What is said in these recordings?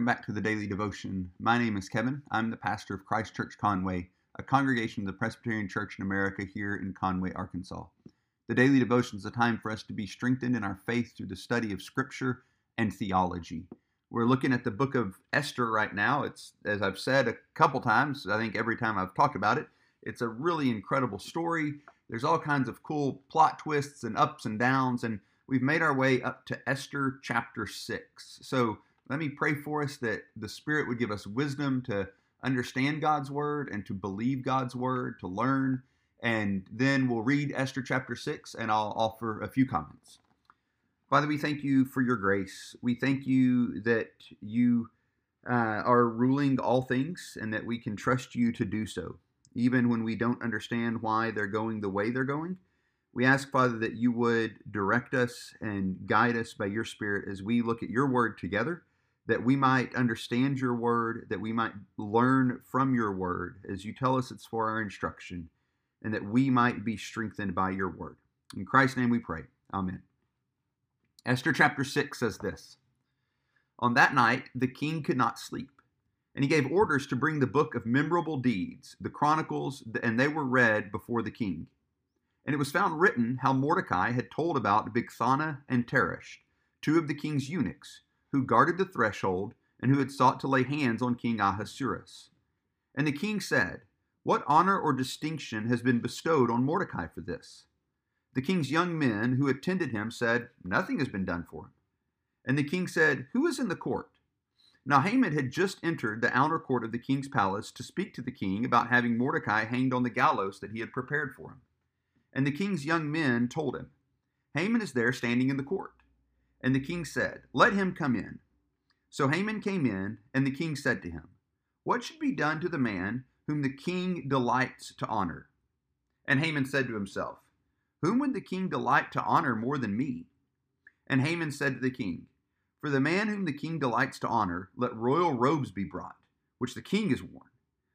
Welcome back to the Daily Devotion. My name is Kevin. I'm the pastor of Christ Church Conway, a congregation of the Presbyterian Church in America here in Conway, Arkansas. The Daily Devotion is a time for us to be strengthened in our faith through the study of Scripture and theology. We're looking at the book of Esther right now. It's, as I've said a couple times, I think every time I've talked about it, it's a really incredible story. There's all kinds of cool plot twists and ups and downs, and we've made our way up to Esther chapter 6. So, let me pray for us that the Spirit would give us wisdom to understand God's word and to believe God's word, to learn. And then we'll read Esther chapter 6 and I'll offer a few comments. Father, we thank you for your grace. We thank you that you uh, are ruling all things and that we can trust you to do so, even when we don't understand why they're going the way they're going. We ask, Father, that you would direct us and guide us by your Spirit as we look at your word together that we might understand your word, that we might learn from your word as you tell us it's for our instruction, and that we might be strengthened by your word. In Christ's name we pray. Amen. Esther chapter 6 says this On that night, the king could not sleep, and he gave orders to bring the book of memorable deeds, the chronicles, and they were read before the king. And it was found written how Mordecai had told about Bigthana and Teresh, two of the king's eunuchs who guarded the threshold and who had sought to lay hands on King Ahasuerus. And the king said, What honor or distinction has been bestowed on Mordecai for this? The king's young men who attended him said, Nothing has been done for him. And the king said, Who is in the court? Now Haman had just entered the outer court of the king's palace to speak to the king about having Mordecai hanged on the gallows that he had prepared for him. And the king's young men told him, Haman is there standing in the court. And the king said, Let him come in. So Haman came in, and the king said to him, What should be done to the man whom the king delights to honor? And Haman said to himself, Whom would the king delight to honor more than me? And Haman said to the king, For the man whom the king delights to honor, let royal robes be brought, which the king has worn,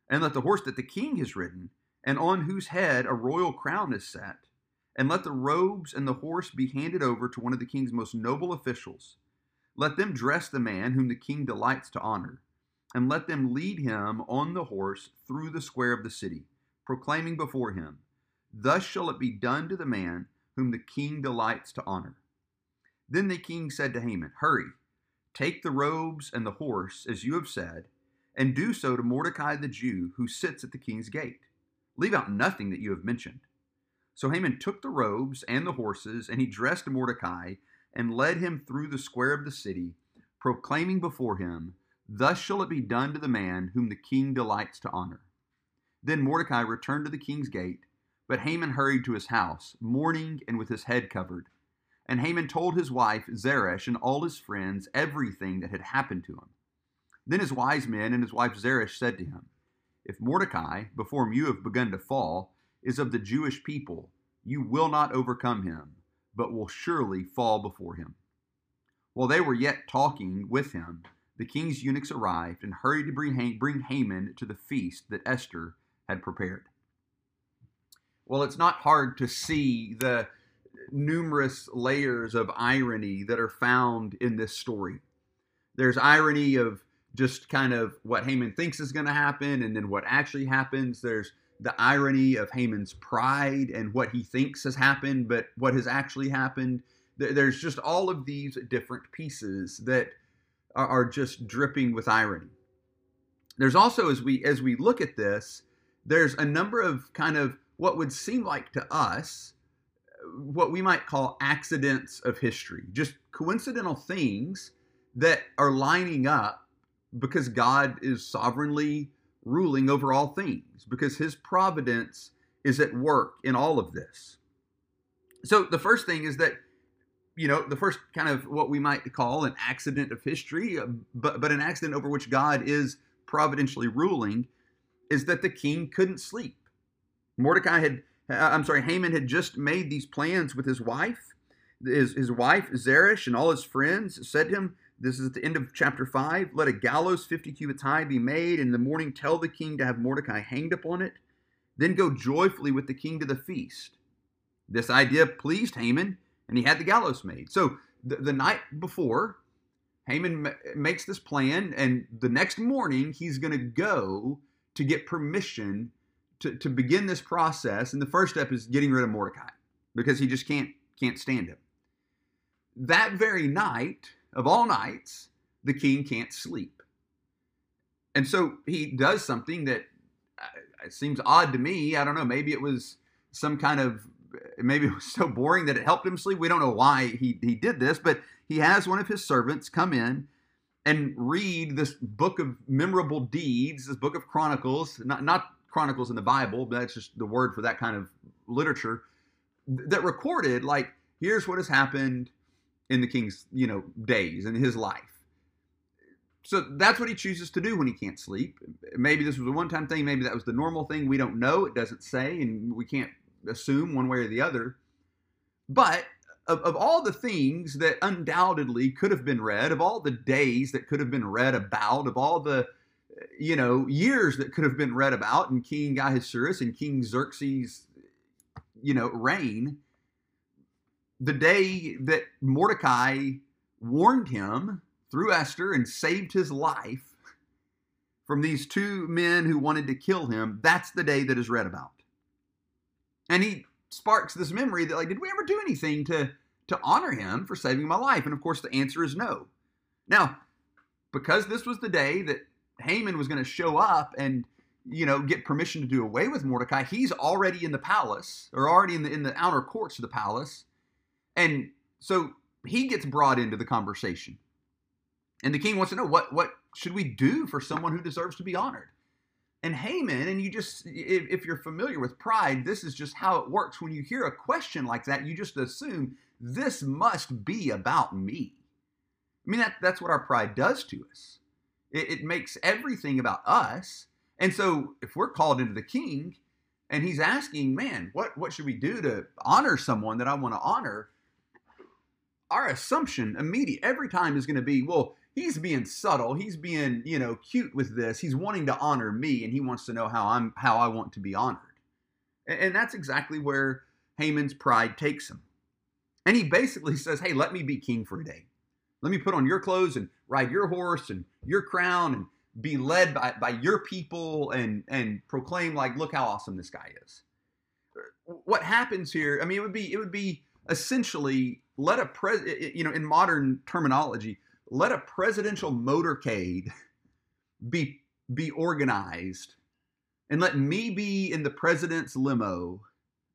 and let the horse that the king has ridden, and on whose head a royal crown is set, and let the robes and the horse be handed over to one of the king's most noble officials. Let them dress the man whom the king delights to honor, and let them lead him on the horse through the square of the city, proclaiming before him, Thus shall it be done to the man whom the king delights to honor. Then the king said to Haman, Hurry, take the robes and the horse, as you have said, and do so to Mordecai the Jew, who sits at the king's gate. Leave out nothing that you have mentioned. So Haman took the robes and the horses, and he dressed Mordecai and led him through the square of the city, proclaiming before him, Thus shall it be done to the man whom the king delights to honor. Then Mordecai returned to the king's gate, but Haman hurried to his house, mourning and with his head covered. And Haman told his wife Zeresh and all his friends everything that had happened to him. Then his wise men and his wife Zeresh said to him, If Mordecai, before whom you have begun to fall, is of the Jewish people, you will not overcome him, but will surely fall before him. While they were yet talking with him, the king's eunuchs arrived and hurried to bring, bring Haman to the feast that Esther had prepared. Well, it's not hard to see the numerous layers of irony that are found in this story. There's irony of just kind of what Haman thinks is going to happen and then what actually happens. There's the irony of Haman's pride and what he thinks has happened, but what has actually happened. There's just all of these different pieces that are just dripping with irony. There's also, as we as we look at this, there's a number of kind of what would seem like to us what we might call accidents of history, just coincidental things that are lining up because God is sovereignly ruling over all things because his providence is at work in all of this. So the first thing is that you know the first kind of what we might call an accident of history uh, but but an accident over which God is providentially ruling is that the king couldn't sleep. Mordecai had uh, I'm sorry Haman had just made these plans with his wife his, his wife Zeresh and all his friends said to him this is at the end of chapter 5. Let a gallows 50 cubits high be made, and in the morning tell the king to have Mordecai hanged upon it. Then go joyfully with the king to the feast. This idea pleased Haman, and he had the gallows made. So the, the night before, Haman ma- makes this plan, and the next morning he's going to go to get permission to, to begin this process. And the first step is getting rid of Mordecai because he just can't can't stand him. That very night of all nights, the king can't sleep, and so he does something that uh, seems odd to me. I don't know. Maybe it was some kind of maybe it was so boring that it helped him sleep. We don't know why he he did this, but he has one of his servants come in and read this book of memorable deeds, this book of chronicles, not not chronicles in the Bible, but that's just the word for that kind of literature that recorded like here's what has happened in the king's, you know, days in his life. So that's what he chooses to do when he can't sleep. Maybe this was a one-time thing, maybe that was the normal thing, we don't know, it doesn't say and we can't assume one way or the other. But of, of all the things that undoubtedly could have been read, of all the days that could have been read about, of all the you know years that could have been read about in King Ahasuerus and King Xerxes, you know, reign, the day that Mordecai warned him through Esther and saved his life from these two men who wanted to kill him, that's the day that is read about. And he sparks this memory that like, did we ever do anything to to honor him for saving my life? And of course, the answer is no. Now, because this was the day that Haman was going to show up and you know get permission to do away with Mordecai, he's already in the palace or already in the in the outer courts of the palace, and so he gets brought into the conversation. And the king wants to know what what should we do for someone who deserves to be honored? And Haman, and you just, if, if, you're familiar with pride, this is just how it works. When you hear a question like that, you just assume this must be about me. I mean, that, that's what our pride does to us. It, it makes everything about us. And so if we're called into the king and he's asking, man, what, what should we do to honor someone that I want to honor? Our assumption immediate every time is going to be, well, he's being subtle. He's being, you know, cute with this. He's wanting to honor me, and he wants to know how I'm how I want to be honored. And, and that's exactly where Haman's pride takes him. And he basically says, Hey, let me be king for a day. Let me put on your clothes and ride your horse and your crown and be led by, by your people and and proclaim like look how awesome this guy is what happens here i mean it would be it would be essentially let a pres you know in modern terminology let a presidential motorcade be be organized and let me be in the president's limo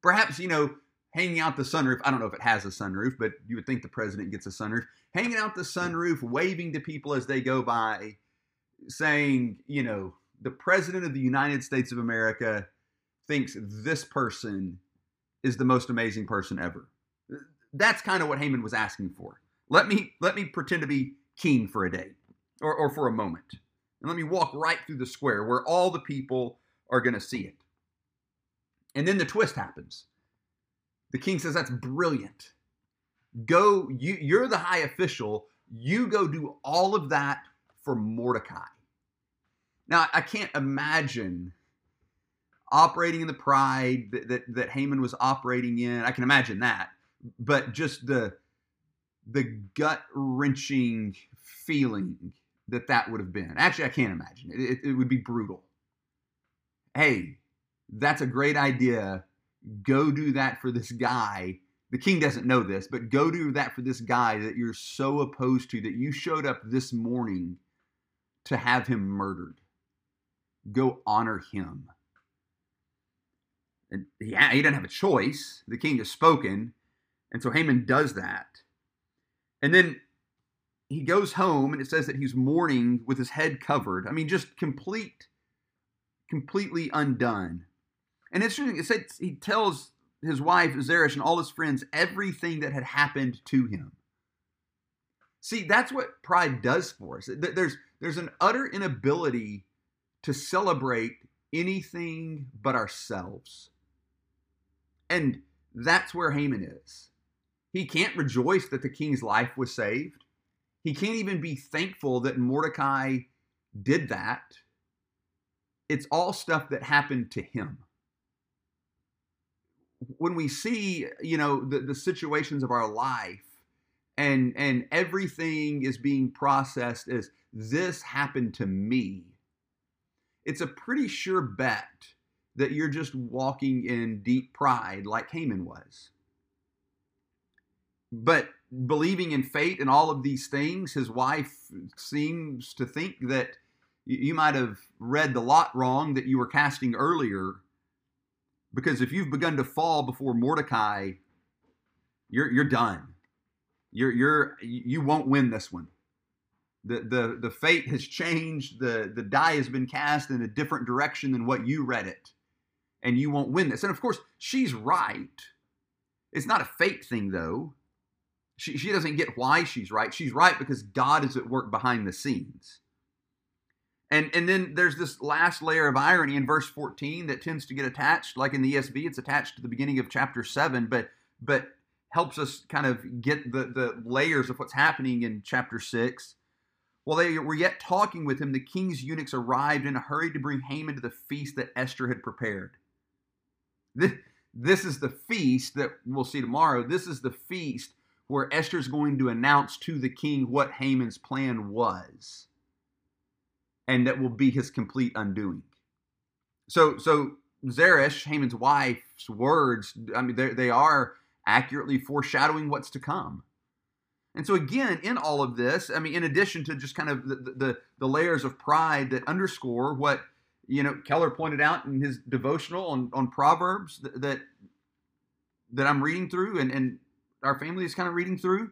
perhaps you know hanging out the sunroof. I don't know if it has a sunroof but you would think the president gets a sunroof. Hanging out the sunroof waving to people as they go by saying you know the president of the united states of america thinks this person is the most amazing person ever that's kind of what haman was asking for let me let me pretend to be king for a day or, or for a moment. And let me walk right through the square where all the people are going to see it. And then the twist happens. The king says, That's brilliant. Go, you, you're the high official. You go do all of that for Mordecai. Now, I can't imagine operating in the pride that, that, that Haman was operating in. I can imagine that. But just the the gut wrenching feeling that that would have been. Actually, I can't imagine it. it. It would be brutal. Hey, that's a great idea. Go do that for this guy. The king doesn't know this, but go do that for this guy that you're so opposed to that you showed up this morning to have him murdered. Go honor him. And yeah, he doesn't have a choice. The king has spoken. And so Haman does that. And then he goes home and it says that he's mourning with his head covered. I mean, just complete, completely undone. And it's interesting, it says he tells his wife Zeresh and all his friends everything that had happened to him. See, that's what pride does for us. There's there's an utter inability to celebrate anything but ourselves. And that's where Haman is. He can't rejoice that the king's life was saved. He can't even be thankful that Mordecai did that. It's all stuff that happened to him. When we see, you know, the, the situations of our life and and everything is being processed as this happened to me it's a pretty sure bet that you're just walking in deep pride like Haman was. But believing in fate and all of these things, his wife seems to think that you might have read the lot wrong that you were casting earlier. Because if you've begun to fall before Mordecai, you're you're done. You're you're you won't win this one. The the the fate has changed. The the die has been cast in a different direction than what you read it. And you won't win this. And of course she's right. It's not a fate thing though she, she doesn't get why she's right she's right because god is at work behind the scenes and and then there's this last layer of irony in verse 14 that tends to get attached like in the esv it's attached to the beginning of chapter 7 but but helps us kind of get the the layers of what's happening in chapter 6 while they were yet talking with him, the king's eunuchs arrived in a hurry to bring Haman to the feast that Esther had prepared. This, this is the feast that we'll see tomorrow. This is the feast where Esther's going to announce to the king what Haman's plan was. And that will be his complete undoing. So, so Zeresh, Haman's wife's words, I mean, they are accurately foreshadowing what's to come. And so again, in all of this, I mean, in addition to just kind of the, the, the layers of pride that underscore what you know Keller pointed out in his devotional on, on Proverbs that, that that I'm reading through and, and our family is kind of reading through.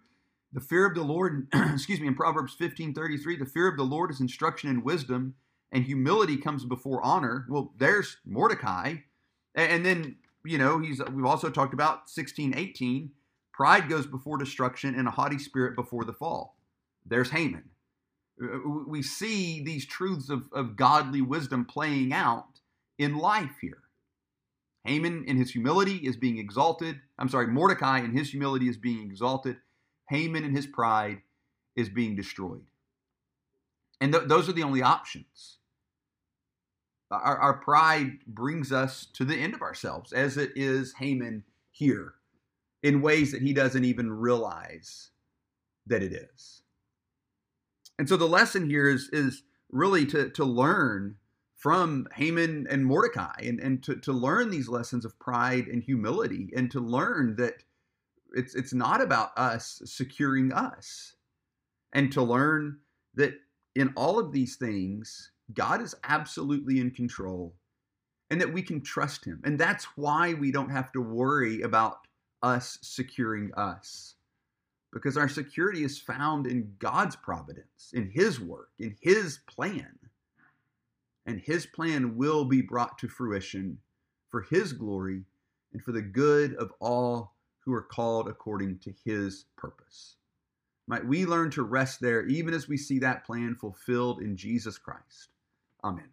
The fear of the Lord, excuse me, in Proverbs 15 33, the fear of the Lord is instruction and wisdom, and humility comes before honor. Well, there's Mordecai. And, then, you know, he's we've also talked about 16 18 Pride goes before destruction and a haughty spirit before the fall. There's Haman. Uh, we see these truths of, of godly wisdom playing out in life here. Haman in his humility is being exalted. I'm sorry, Mordecai in his humility is being exalted. Haman in his pride is being destroyed. And th- those are the only options. Our, our pride brings us to the end of ourselves, as it is Haman here in ways that he doesn't even realize that it is. And so the lesson here is, is really to, to learn from Haman and Mordecai and, and to, to learn these lessons of pride and humility and to learn that it's, it's not about us securing us and to learn that in all of these things, God is absolutely in control and that we can trust him. And that's why we don't have to worry about us securing us. Because our security is found in God's providence, in His work, in His plan. And His plan will be brought to fruition for His glory and for the good of all who are called according to His purpose. Might we learn to rest there even as we see that plan fulfilled in Jesus Christ. Amen.